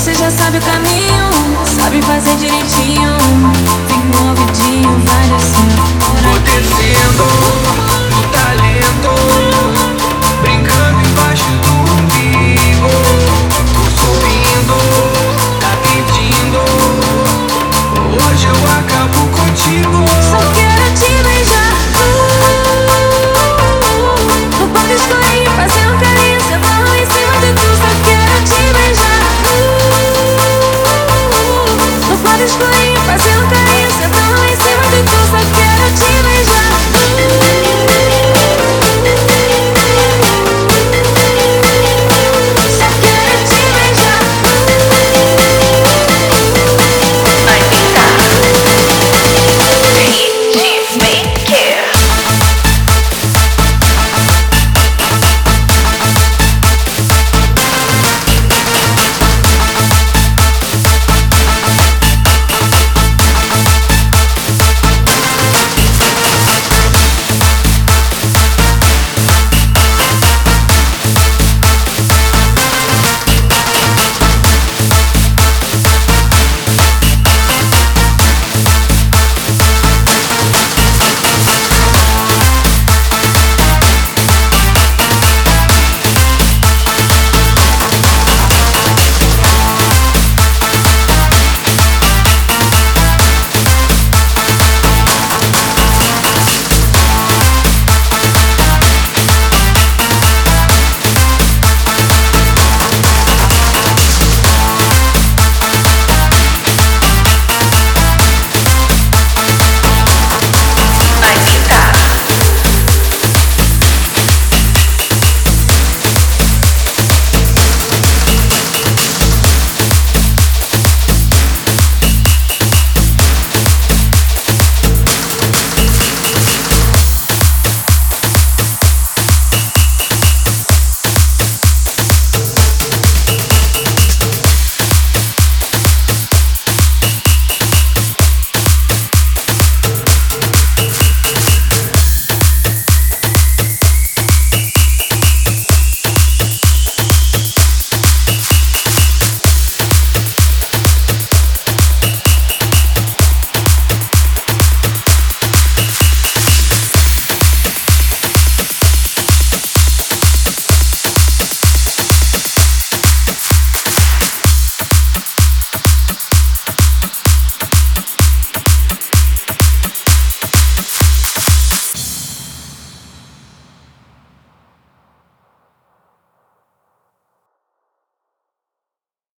Você já sabe o caminho Sabe fazer direitinho. Vem novidinho, vai descer fazendo carinho, sentando em cima de tudo.